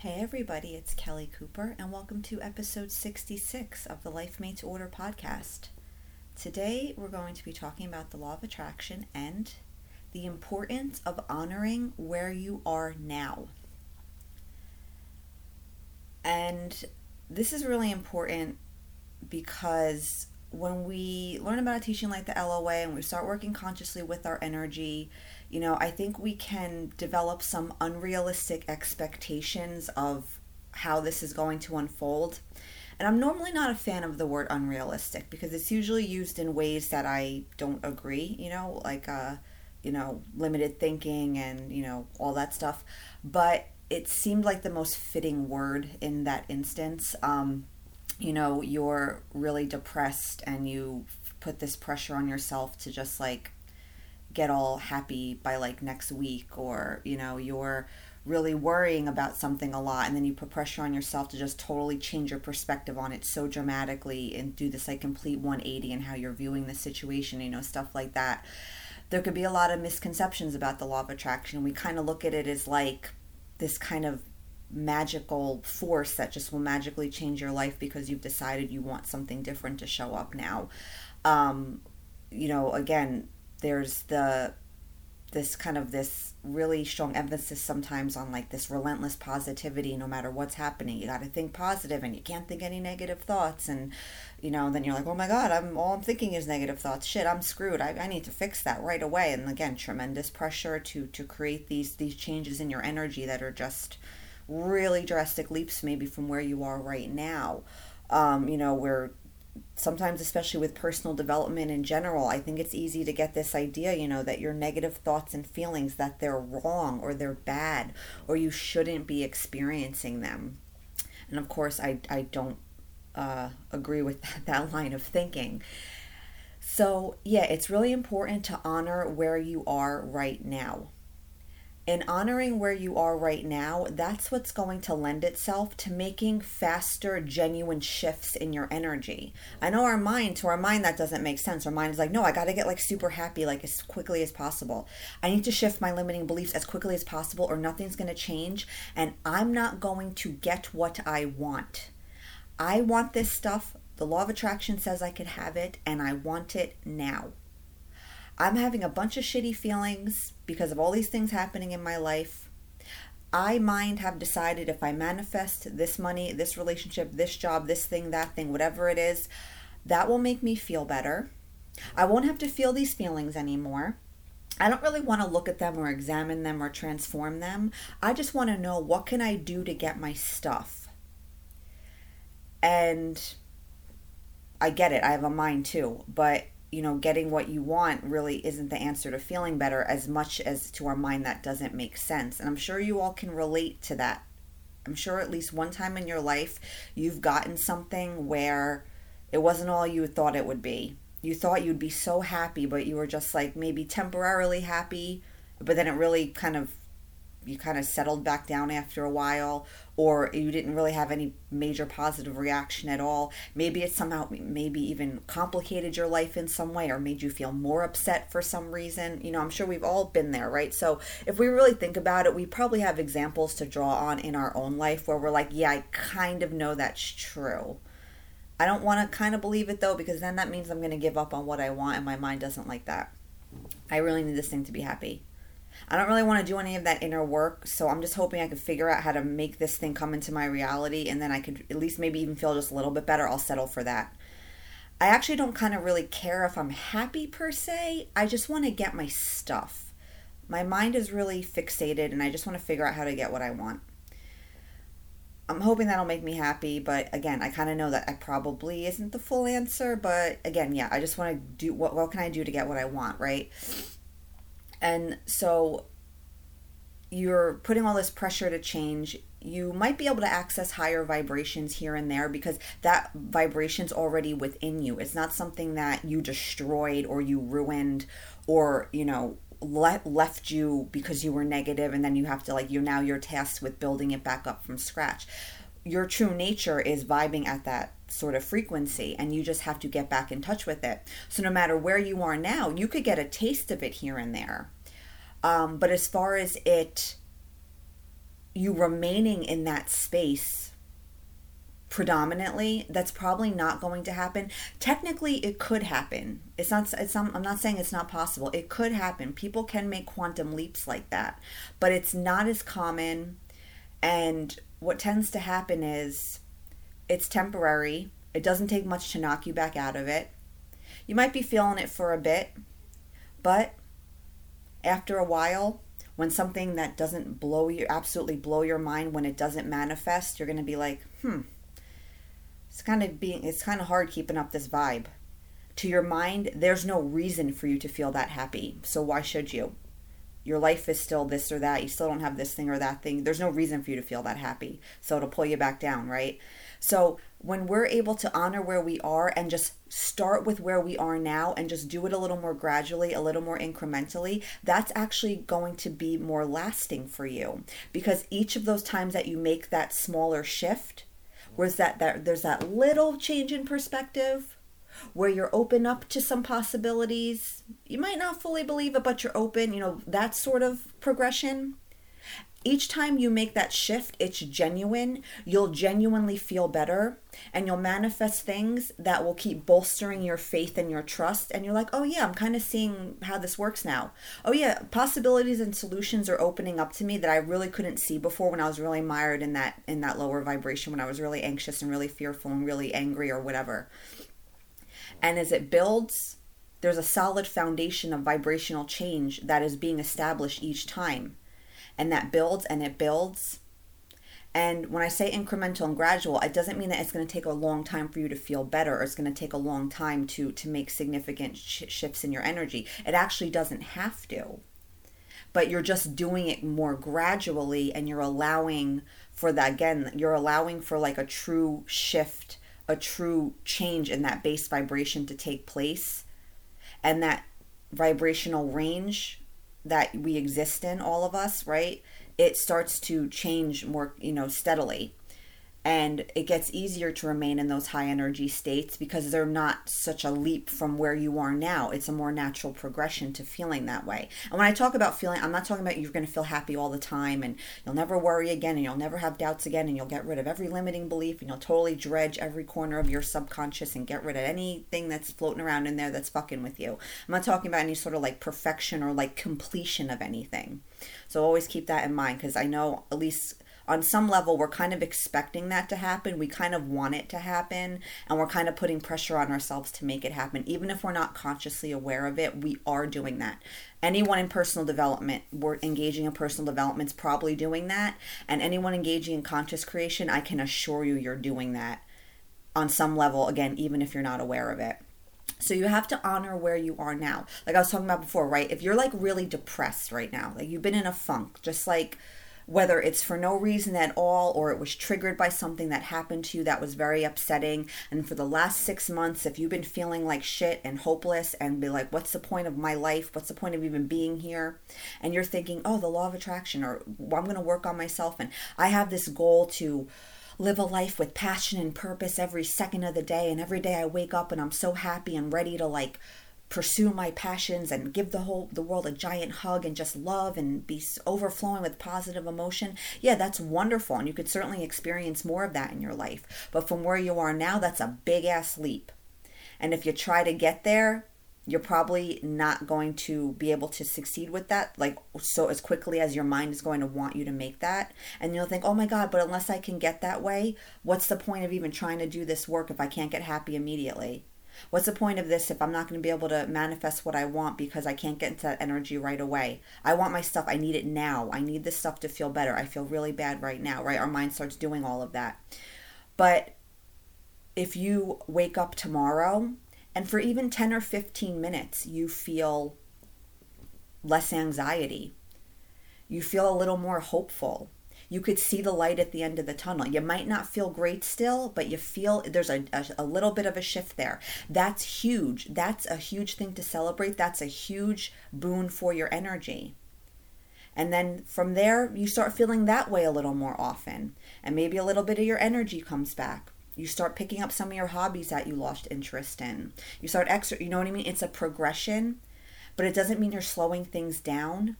Hey, everybody, it's Kelly Cooper, and welcome to episode 66 of the Life Mates Order podcast. Today, we're going to be talking about the law of attraction and the importance of honoring where you are now. And this is really important because when we learn about a teaching like the LOA and we start working consciously with our energy, you know, I think we can develop some unrealistic expectations of how this is going to unfold. And I'm normally not a fan of the word unrealistic because it's usually used in ways that I don't agree, you know, like uh, you know, limited thinking and, you know, all that stuff. But it seemed like the most fitting word in that instance. Um, you know, you're really depressed and you put this pressure on yourself to just like get all happy by like next week or you know you're really worrying about something a lot and then you put pressure on yourself to just totally change your perspective on it so dramatically and do this like complete 180 and how you're viewing the situation you know stuff like that. There could be a lot of misconceptions about the law of attraction. We kind of look at it as like this kind of magical force that just will magically change your life because you've decided you want something different to show up now. Um, you know again there's the this kind of this really strong emphasis sometimes on like this relentless positivity no matter what's happening. You got to think positive and you can't think any negative thoughts and you know then you're like oh my god i'm all i'm thinking is negative thoughts. Shit i'm screwed. I, I need to fix that right away. And again tremendous pressure to to create these these changes in your energy that are just really drastic leaps maybe from where you are right now. Um, you know where sometimes especially with personal development in general i think it's easy to get this idea you know that your negative thoughts and feelings that they're wrong or they're bad or you shouldn't be experiencing them. And of course i, I don't uh, agree with that, that line of thinking. So yeah it's really important to honor where you are right now and honoring where you are right now, that's what's going to lend itself to making faster, genuine shifts in your energy. I know our mind, to our mind, that doesn't make sense. Our mind is like, no, I got to get like super happy, like as quickly as possible. I need to shift my limiting beliefs as quickly as possible, or nothing's going to change, and I'm not going to get what I want. I want this stuff. The law of attraction says I could have it, and I want it now. I'm having a bunch of shitty feelings because of all these things happening in my life. I mind have decided if I manifest this money, this relationship, this job, this thing, that thing, whatever it is, that will make me feel better. I won't have to feel these feelings anymore. I don't really want to look at them or examine them or transform them. I just want to know what can I do to get my stuff. And I get it. I have a mind too, but you know, getting what you want really isn't the answer to feeling better as much as to our mind that doesn't make sense. And I'm sure you all can relate to that. I'm sure at least one time in your life you've gotten something where it wasn't all you thought it would be. You thought you'd be so happy, but you were just like maybe temporarily happy, but then it really kind of you kind of settled back down after a while or you didn't really have any major positive reaction at all. Maybe it somehow maybe even complicated your life in some way or made you feel more upset for some reason. You know i'm sure we've all been there right? So if we really think about it we probably have examples to draw on in our own life where we're like yeah i kind of know that's true. I don't want to kind of believe it though because then that means i'm going to give up on what i want and my mind doesn't like that. I really need this thing to be happy I don't really want to do any of that inner work, so I'm just hoping I can figure out how to make this thing come into my reality and then I could at least maybe even feel just a little bit better. I'll settle for that. I actually don't kind of really care if I'm happy per se. I just want to get my stuff. My mind is really fixated and I just want to figure out how to get what I want. I'm hoping that'll make me happy, but again, I kind of know that I probably isn't the full answer, but again, yeah, I just want to do what what can I do to get what I want, right? And so you're putting all this pressure to change. You might be able to access higher vibrations here and there because that vibration's already within you. It's not something that you destroyed or you ruined or, you know, le- left you because you were negative and then you have to like you're now you're tasked with building it back up from scratch. Your true nature is vibing at that sort of frequency and you just have to get back in touch with it. So no matter where you are now, you could get a taste of it here and there. Um, but as far as it you remaining in that space predominantly that's probably not going to happen technically it could happen it's not it's not, i'm not saying it's not possible it could happen people can make quantum leaps like that but it's not as common and what tends to happen is it's temporary. It doesn't take much to knock you back out of it. You might be feeling it for a bit but after a while when something that doesn't blow you absolutely blow your mind when it doesn't manifest you're going to be like hmm it's kind of being it's kind of hard keeping up this vibe. To your mind there's no reason for you to feel that happy so why should you your life is still this or that you still don't have this thing or that thing there's no reason for you to feel that happy so it'll pull you back down right so when we're able to honor where we are and just start with where we are now and just do it a little more gradually, a little more incrementally, that's actually going to be more lasting for you. Because each of those times that you make that smaller shift, where's that, that there's that little change in perspective where you're open up to some possibilities. You might not fully believe it, but you're open, you know, that sort of progression each time you make that shift, it's genuine. You'll genuinely feel better and you'll manifest things that will keep bolstering your faith and your trust. And you're like, oh, yeah, I'm kind of seeing how this works now. Oh, yeah, possibilities and solutions are opening up to me that I really couldn't see before when I was really mired in that in that lower vibration when I was really anxious and really fearful and really angry or whatever. And as it builds, there's a solid foundation of vibrational change that is being established each time and that builds and it builds. And when I say incremental and gradual, it doesn't mean that it's going to take a long time for you to feel better or it's going to take a long time to to make significant sh- shifts in your energy. It actually doesn't have to. But you're just doing it more gradually and you're allowing for that again, you're allowing for like a true shift, a true change in that base vibration to take place. And that vibrational range that we exist in, all of us, right? It starts to change more, you know, steadily and it gets easier to remain in those high energy states because they're not such a leap from where you are now. It's a more natural progression to feeling that way. And when I talk about feeling, I'm not talking about you're going to feel happy all the time and you'll never worry again and you'll never have doubts again and you'll get rid of every limiting belief and you'll totally dredge every corner of your subconscious and get rid of anything that's floating around in there that's fucking with you. I'm not talking about any sort of like perfection or like completion of anything. So always keep that in mind because I know at least on some level we're kind of expecting that to happen. We kind of want it to happen and we're kind of putting pressure on ourselves to make it happen. Even if we're not consciously aware of it we are doing that. Anyone in personal development we're engaging in personal development is probably doing that. And anyone engaging in conscious creation i can assure you you're doing that on some level again even if you're not aware of it. So you have to honor where you are now. Like I was talking about before, right? If you're like really depressed right now, like you've been in a funk, just like whether it's for no reason at all or it was triggered by something that happened to you that was very upsetting. And for the last six months, if you've been feeling like shit and hopeless and be like, what's the point of my life? What's the point of even being here? And you're thinking, oh, the law of attraction, or well, I'm going to work on myself. And I have this goal to live a life with passion and purpose every second of the day. And every day I wake up and I'm so happy and ready to like pursue my passions and give the whole the world a giant hug and just love and be overflowing with positive emotion yeah that's wonderful and you could certainly experience more of that in your life. But from where you are now that's a big ass leap. And if you try to get there you're probably not going to be able to succeed with that like so as quickly as your mind is going to want you to make that. And you'll think oh my god but unless i can get that way what's the point of even trying to do this work if i can't get happy immediately What's the point of this if I'm not going to be able to manifest what I want because I can't get into that energy right away? I want my stuff. I need it now. I need this stuff to feel better. I feel really bad right now, right? Our mind starts doing all of that. But if you wake up tomorrow and for even 10 or 15 minutes, you feel less anxiety, you feel a little more hopeful, you could see the light at the end of the tunnel. You might not feel great still, but you feel there's a, a, a little bit of a shift there. That's huge. That's a huge thing to celebrate. That's a huge boon for your energy. And then from there, you start feeling that way a little more often. And maybe a little bit of your energy comes back. You start picking up some of your hobbies that you lost interest in. You start extra, you know what I mean? It's a progression, but it doesn't mean you're slowing things down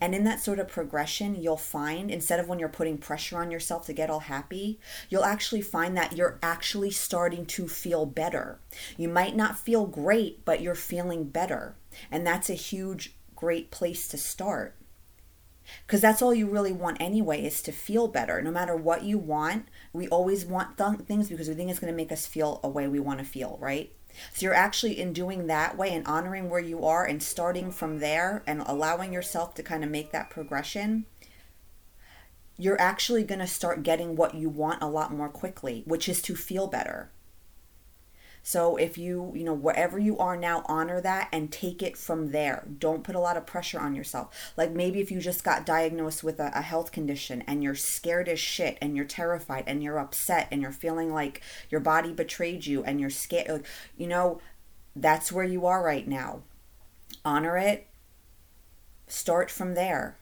And in that sort of progression, you'll find instead of when you're putting pressure on yourself to get all happy, you'll actually find that you're actually starting to feel better. You might not feel great, but you're feeling better. And that's a huge, great place to start. Because that's all you really want anyway is to feel better. No matter what you want, we always want th- things because we think it's going to make us feel a way we want to feel, right? So you're actually in doing that way and honoring where you are and starting from there and allowing yourself to kind of make that progression. You're actually going to start getting what you want a lot more quickly, which is to feel better. So if you, you know, wherever you are now, honor that and take it from there. Don't put a lot of pressure on yourself. Like maybe if you just got diagnosed with a, a health condition and you're scared as shit and you're terrified and you're upset and you're feeling like your body betrayed you and you're scared, you know, that's where you are right now. Honor it. Start from there.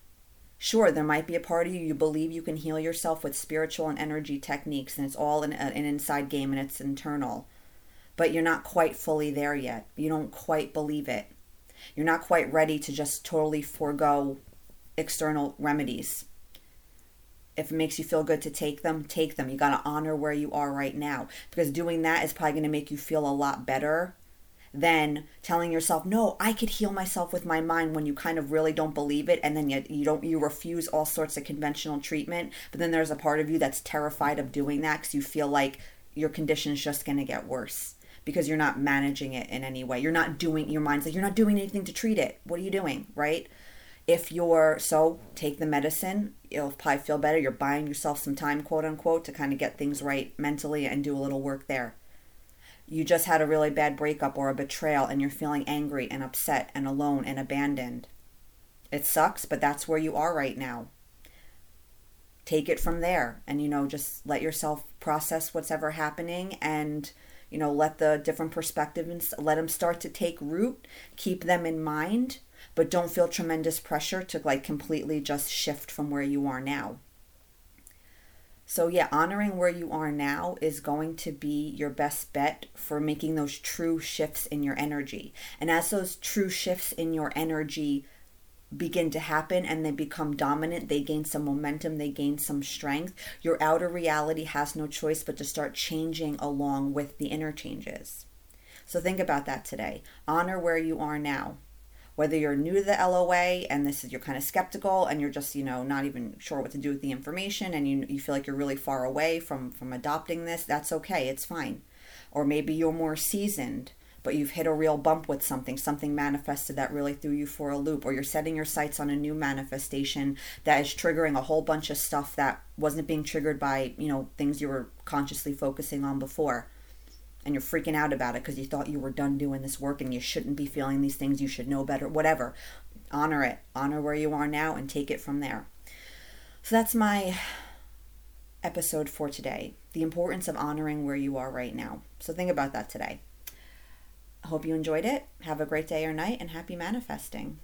Sure, there might be a part of you you believe you can heal yourself with spiritual and energy techniques, and it's all an, an inside game and it's internal but you're not quite fully there yet. You don't quite believe it. You're not quite ready to just totally forego external remedies. If it makes you feel good to take them, take them. You got to honor where you are right now because doing that is probably going to make you feel a lot better than telling yourself, "No, I could heal myself with my mind" when you kind of really don't believe it and then you you don't you refuse all sorts of conventional treatment, but then there's a part of you that's terrified of doing that cuz you feel like your condition is just going to get worse because you're not managing it in any way. You're not doing your mind's like you're not doing anything to treat it. What are you doing, right? If you're so take the medicine, you'll probably feel better. You're buying yourself some time, quote unquote, to kind of get things right mentally and do a little work there. You just had a really bad breakup or a betrayal and you're feeling angry and upset and alone and abandoned. It sucks, but that's where you are right now take it from there and you know just let yourself process what's ever happening and you know let the different perspectives let them start to take root keep them in mind but don't feel tremendous pressure to like completely just shift from where you are now. So yeah honoring where you are now is going to be your best bet for making those true shifts in your energy. And as those true shifts in your energy begin to happen and they become dominant, they gain some momentum, they gain some strength, your outer reality has no choice but to start changing along with the inner changes. So think about that today. Honor where you are now. Whether you're new to the LOA and this is you're kind of skeptical and you're just, you know, not even sure what to do with the information and you you feel like you're really far away from from adopting this, that's okay. It's fine. Or maybe you're more seasoned but you've hit a real bump with something, something manifested that really threw you for a loop, or you're setting your sights on a new manifestation that is triggering a whole bunch of stuff that wasn't being triggered by, you know, things you were consciously focusing on before. And you're freaking out about it because you thought you were done doing this work and you shouldn't be feeling these things, you should know better, whatever. Honor it. Honor where you are now and take it from there. So that's my episode for today. The importance of honoring where you are right now. So think about that today. Hope you enjoyed it. Have a great day or night and happy manifesting.